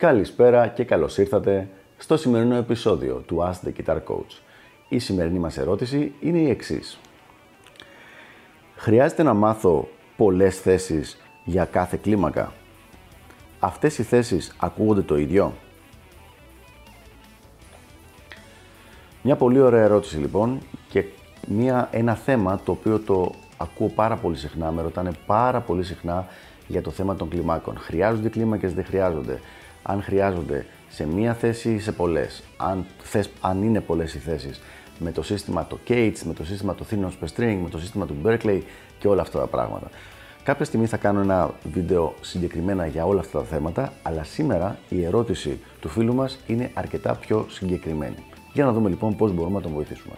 Καλησπέρα και καλώς ήρθατε στο σημερινό επεισόδιο του Ask the Guitar Coach. Η σημερινή μας ερώτηση είναι η εξής. Χρειάζεται να μάθω πολλές θέσεις για κάθε κλίμακα; Αυτές οι θέσεις ακούγονται το ίδιο; Μια πολύ ωραία ερώτηση λοιπόν και μια, ένα θέμα το οποίο το ακούω πάρα πολύ συχνά, με ρωτάνε πάρα πολύ συχνά για το θέμα των κλιμάκων. Χρειάζονται κλίμακες, δεν χρειάζονται. Αν χρειάζονται σε μία θέση ή σε πολλές. Αν, θες, αν είναι πολλές οι θέσεις με το σύστημα το Cates, με το σύστημα το Thin String, με το σύστημα του Berkeley και όλα αυτά τα πράγματα. Κάποια στιγμή θα κάνω ένα βίντεο συγκεκριμένα για όλα αυτά τα θέματα, αλλά σήμερα η ερώτηση του φίλου μας είναι αρκετά πιο συγκεκριμένη. Για να δούμε λοιπόν πώς μπορούμε να τον βοηθήσουμε.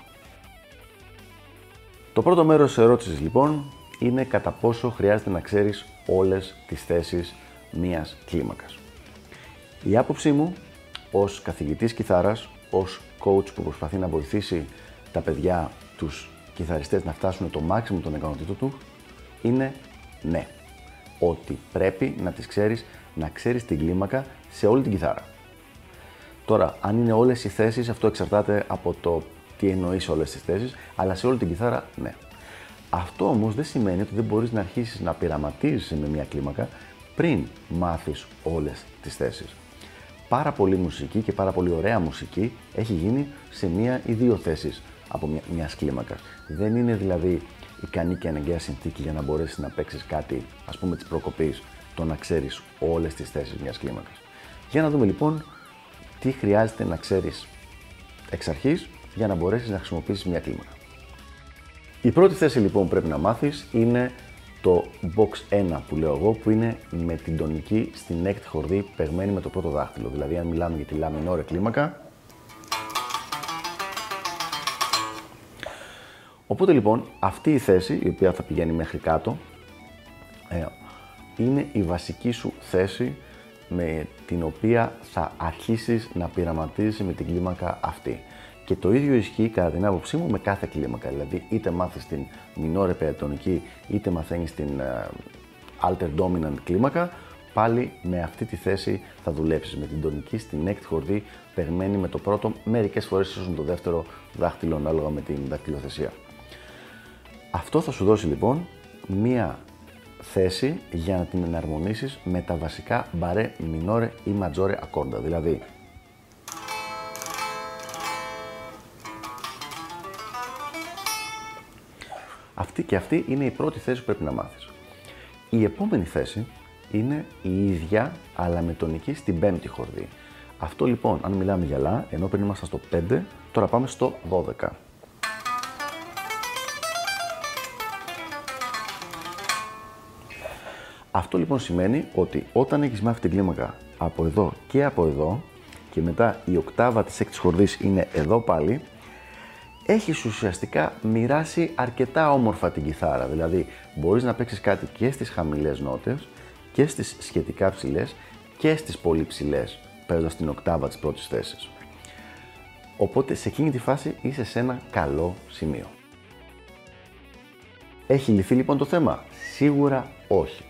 Το πρώτο μέρος της ερώτησης λοιπόν είναι κατά πόσο χρειάζεται να ξέρεις όλες τις θέσεις μίας κλίμακας. Η άποψή μου ως καθηγητής κιθάρας, ως coach που προσπαθεί να βοηθήσει τα παιδιά, τους κιθαριστές να φτάσουν το μάξιμο των ικανοτήτων του, είναι ναι. Ότι πρέπει να τις ξέρεις, να ξέρεις την κλίμακα σε όλη την κιθάρα. Τώρα, αν είναι όλες οι θέσεις, αυτό εξαρτάται από το τι εννοείς όλες τις θέσεις, αλλά σε όλη την κιθάρα, ναι. Αυτό όμως δεν σημαίνει ότι δεν μπορείς να αρχίσεις να πειραματίζεις με μια κλίμακα πριν μάθεις όλες τις θέσεις. Πάρα πολύ μουσική και πάρα πολύ ωραία μουσική έχει γίνει σε μία ή δύο θέσεις από μια μιας κλίμακας. Δεν είναι δηλαδή ικανή και αναγκαία συνθήκη για να μπορέσεις να παίξεις κάτι, ας πούμε, της προκοπής, το να ξέρεις όλες τις θέσεις μιας κλίμακας. Για να δούμε λοιπόν τι χρειάζεται να ξέρεις εξ αρχής για να μπορέσεις να χρησιμοποιήσεις μια κλίμακα. Η πρώτη θέση λοιπόν που πρέπει να μάθεις είναι το box 1 που λέω εγώ που είναι με την τονική στην έκτη χορδή παιγμένη με το πρώτο δάχτυλο. Δηλαδή αν μιλάμε για τη λαμινόρε κλίμακα. Οπότε λοιπόν αυτή η θέση η οποία θα πηγαίνει μέχρι κάτω ε, είναι η βασική σου θέση με την οποία θα αρχίσεις να πειραματίζεσαι με την κλίμακα αυτή. Και το ίδιο ισχύει κατά την άποψή μου με κάθε κλίμακα. Δηλαδή, είτε μάθεις την μινόρε περατονική, είτε μαθαίνεις την uh, alter dominant κλίμακα, πάλι με αυτή τη θέση θα δουλέψεις. Με την τονική στην έκτη χορδή, περμένη με το πρώτο, μερικές φορές ίσως το δεύτερο δάχτυλο, ανάλογα με την δακτυλοθεσία. Αυτό θα σου δώσει λοιπόν μία θέση για να την εναρμονίσεις με τα βασικά μπαρέ, μινόρε ή ματζόρε ακόρντα. Δηλαδή, Αυτή και αυτή είναι η πρώτη θέση που πρέπει να μάθεις. Η επόμενη θέση είναι η ίδια, αλλά με τονική στην πέμπτη χορδή. Αυτό λοιπόν, αν μιλάμε για λα, ενώ πριν ήμασταν στο 5, τώρα πάμε στο 12. Αυτό λοιπόν σημαίνει ότι όταν έχεις μάθει την κλίμακα από εδώ και από εδώ και μετά η οκτάβα της έκτης χορδής είναι εδώ πάλι, έχεις ουσιαστικά μοιράσει αρκετά όμορφα την κιθάρα. Δηλαδή, μπορείς να παίξεις κάτι και στις χαμηλές νότες και στις σχετικά ψηλές και στις πολύ ψηλές, παίρνοντας την οκτάβα της πρώτης θέσης. Οπότε, σε εκείνη τη φάση είσαι σε ένα καλό σημείο. Έχει λυθεί λοιπόν το θέμα; Σίγουρα όχι.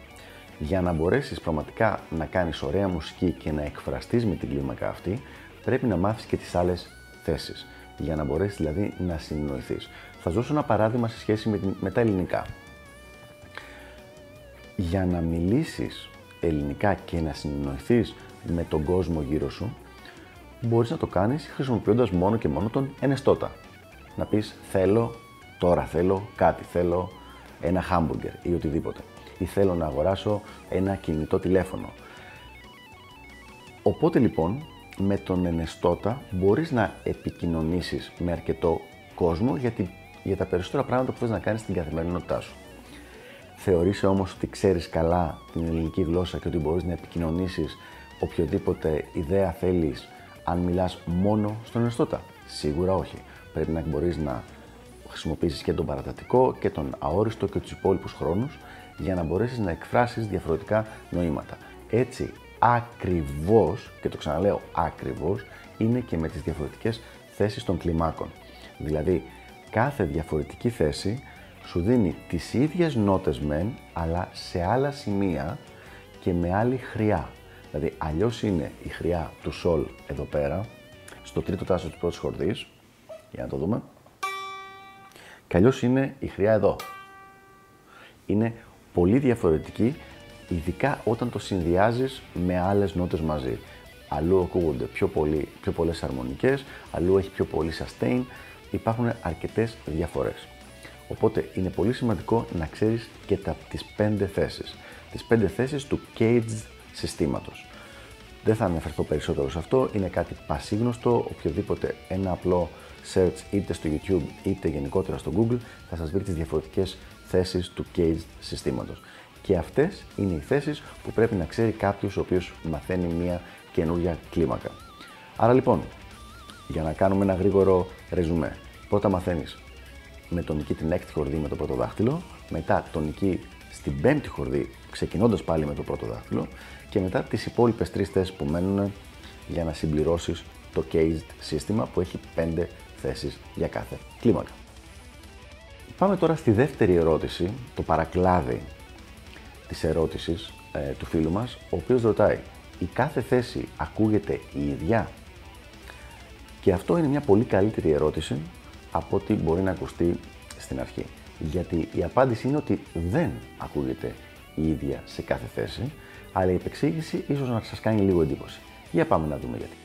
Για να μπορέσεις πραγματικά να κάνεις ωραία μουσική και να εκφραστείς με την κλίμακα αυτή, πρέπει να μάθεις και τις άλλες θέσεις για να μπορέσεις δηλαδή να συνεννοηθεί. Θα σα δώσω ένα παράδειγμα σε σχέση με, με τα ελληνικά. Για να μιλήσεις ελληνικά και να συνεννοηθεί με τον κόσμο γύρω σου, μπορείς να το κάνεις χρησιμοποιώντας μόνο και μόνο τον ενεστώτα. Να πεις θέλω, τώρα θέλω, κάτι θέλω, ένα χάμπουργκερ ή οτιδήποτε. Ή θέλω να αγοράσω ένα κινητό τηλέφωνο. Οπότε λοιπόν με τον ενεστώτα μπορείς να επικοινωνήσεις με αρκετό κόσμο για, για τα περισσότερα πράγματα που θες να κάνεις στην καθημερινότητά σου. Θεωρείσαι όμως ότι ξέρεις καλά την ελληνική γλώσσα και ότι μπορείς να επικοινωνήσεις οποιοδήποτε ιδέα θέλεις αν μιλάς μόνο στον ενεστώτα. Σίγουρα όχι. Πρέπει να μπορείς να χρησιμοποιήσεις και τον παρατατικό και τον αόριστο και τους υπόλοιπους χρόνους για να μπορέσεις να εκφράσεις διαφορετικά νοήματα. Έτσι, ακριβώς, και το ξαναλέω ακριβώς, είναι και με τις διαφορετικές θέσεις των κλιμάκων. Δηλαδή, κάθε διαφορετική θέση σου δίνει τις ίδιες νότες μεν, αλλά σε άλλα σημεία και με άλλη χρειά. Δηλαδή, αλλιώς είναι η χρειά του σολ εδώ πέρα, στο τρίτο τάσος της πρώτης χορδής. Για να το δούμε. Και αλλιώς είναι η χρειά εδώ. Είναι πολύ διαφορετική, ειδικά όταν το συνδυάζεις με άλλες νότες μαζί. Αλλού ακούγονται πιο, πολύ, πιο πολλές αρμονικές, αλλού έχει πιο πολύ sustain, υπάρχουν αρκετές διαφορές. Οπότε είναι πολύ σημαντικό να ξέρεις και τα, τις πέντε θέσεις. Τις πέντε θέσεις του caged συστήματος. Δεν θα αναφερθώ περισσότερο σε αυτό, είναι κάτι πασίγνωστο, οποιοδήποτε ένα απλό search είτε στο YouTube είτε γενικότερα στο Google θα σας βρει τις διαφορετικές θέσεις του caged συστήματος. Και αυτές είναι οι θέσεις που πρέπει να ξέρει κάποιος ο οποίος μαθαίνει μια καινούργια κλίμακα. Άρα λοιπόν, για να κάνουμε ένα γρήγορο ρεζουμέ, πρώτα μαθαίνεις με τονική την έκτη χορδή με το πρώτο δάχτυλο, μετά τονική στην πέμπτη χορδή, ξεκινώντας πάλι με το πρώτο δάχτυλο, και μετά τις υπόλοιπες τρεις θέσεις που μένουν για να συμπληρώσεις το caged σύστημα που έχει πέντε θέσεις για κάθε κλίμακα. Πάμε τώρα στη δεύτερη ερώτηση, το παρακλάδι της ερώτησης ε, του φίλου μας, ο οποίος ρωτάει η κάθε θέση ακούγεται η ίδια; Και αυτό είναι μια πολύ καλύτερη ερώτηση από ό,τι μπορεί να ακουστεί στην αρχή. Γιατί η απάντηση είναι ότι δεν ακούγεται η ίδια σε κάθε θέση, αλλά η επεξήγηση ίσως να σας κάνει λίγο εντύπωση. Για πάμε να δούμε γιατί.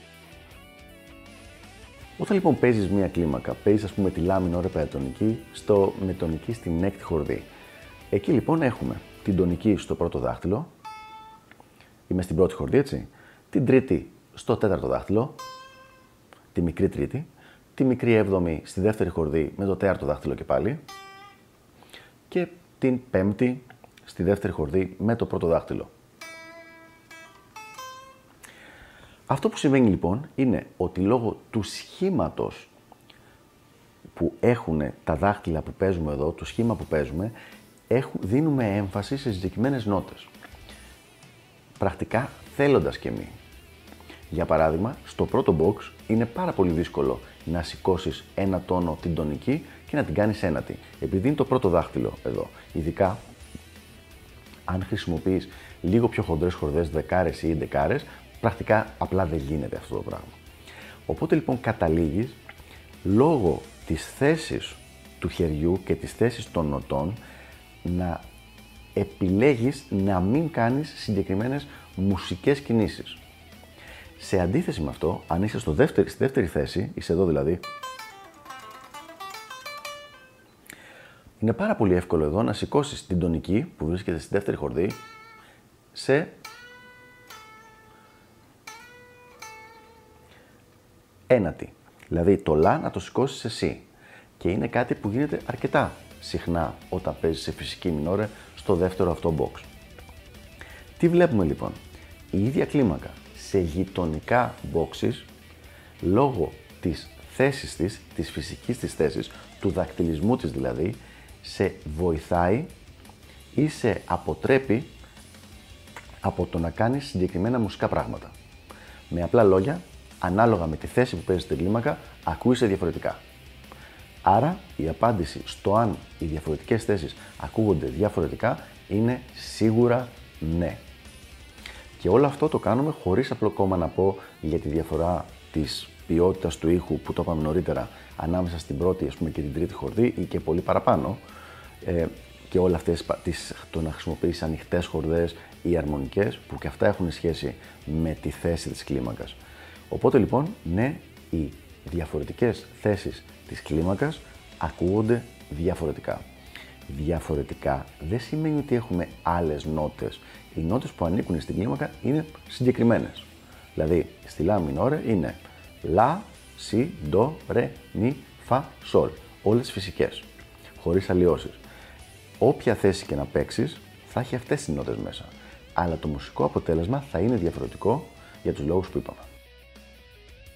Όταν λοιπόν παίζεις μία κλίμακα, παίζεις ας πούμε τη λάμινο μινόρε πεντατονική στο μετονική στην έκτη χορδή. Εκεί λοιπόν έχουμε την τονική στο πρώτο δάχτυλο, είμαι στην πρώτη χορδή έτσι, την τρίτη στο τέταρτο δάχτυλο, τη μικρή τρίτη, τη μικρή έβδομη στη δεύτερη χορδή με το τέταρτο δάχτυλο και πάλι. Και την πέμπτη στη δεύτερη χορδή με το πρώτο δάχτυλο. Αυτό που συμβαίνει λοιπόν είναι ότι λόγω του σχήματος που έχουν τα δάχτυλα που παίζουμε εδώ, το σχήμα που παίζουμε, δίνουμε έμφαση σε συγκεκριμένες νότες. Πρακτικά θέλοντας και μη. Για παράδειγμα, στο πρώτο box είναι πάρα πολύ δύσκολο να σηκώσεις ένα τόνο την τονική και να την κάνεις ένατη. Επειδή είναι το πρώτο δάχτυλο εδώ. Ειδικά αν χρησιμοποιείς λίγο πιο χοντρές χορδές, δεκάρες ή δεκάρες, πρακτικά απλά δεν γίνεται αυτό το πράγμα. Οπότε λοιπόν καταλήγεις λόγω της θέσης του χεριού και της θέσης των νοτών να επιλέγεις να μην κάνεις συγκεκριμένες μουσικές κινήσεις. Σε αντίθεση με αυτό, αν είσαι στο δεύτερη, στη δεύτερη θέση, είσαι εδώ δηλαδή, είναι πάρα πολύ εύκολο εδώ να σηκώσεις την τονική που βρίσκεται στη δεύτερη χορδή σε ένατη. Δηλαδή το λα να το σηκώσεις σε σι. Και είναι κάτι που γίνεται αρκετά συχνά όταν παίζεις σε φυσική μινόρε στο δεύτερο αυτό box. Τι βλέπουμε λοιπόν; Η ίδια κλίμακα σε γειτονικά boxes λόγω της θέσης της, της φυσικής της θέσης, του δακτυλισμού της δηλαδή, σε βοηθάει ή σε αποτρέπει από το να κάνεις συγκεκριμένα μουσικά πράγματα. Με απλά λόγια, ανάλογα με τη θέση που παίζεις στην κλίμακα, ακούγεσαι διαφορετικά. Άρα η απάντηση στο αν οι διαφορετικές θέσεις ακούγονται διαφορετικά είναι σίγουρα ναι. Και όλο αυτό το κάνουμε χωρίς απλό κόμμα να πω για τη διαφορά της ποιότητας του ήχου που το είπαμε νωρίτερα ανάμεσα στην πρώτη ας πούμε, και την τρίτη χορδή ή και πολύ παραπάνω ε, και όλα αυτές τις, το να χρησιμοποιήσει ανοιχτές χορδές ή αρμονικές που και αυτά έχουν σχέση με τη θέση της κλίμακας. Οπότε λοιπόν, ναι, οι διαφορετικές θέσεις της κλίμακας ακούγονται διαφορετικά. Διαφορετικά δεν σημαίνει ότι έχουμε άλλες νότες. Οι νότες που ανήκουν στην κλίμακα είναι συγκεκριμένες. Δηλαδή, στη λα μινόρε είναι λα, σι, ντο, ρε, μι, φα, σολ. Όλες φυσικές, χωρίς αλλοιώσεις. Όποια θέση και να παίξεις, θα έχει αυτές τις νότες μέσα. Αλλά το μουσικό αποτέλεσμα θα είναι διαφορετικό για τους λόγους που είπαμε.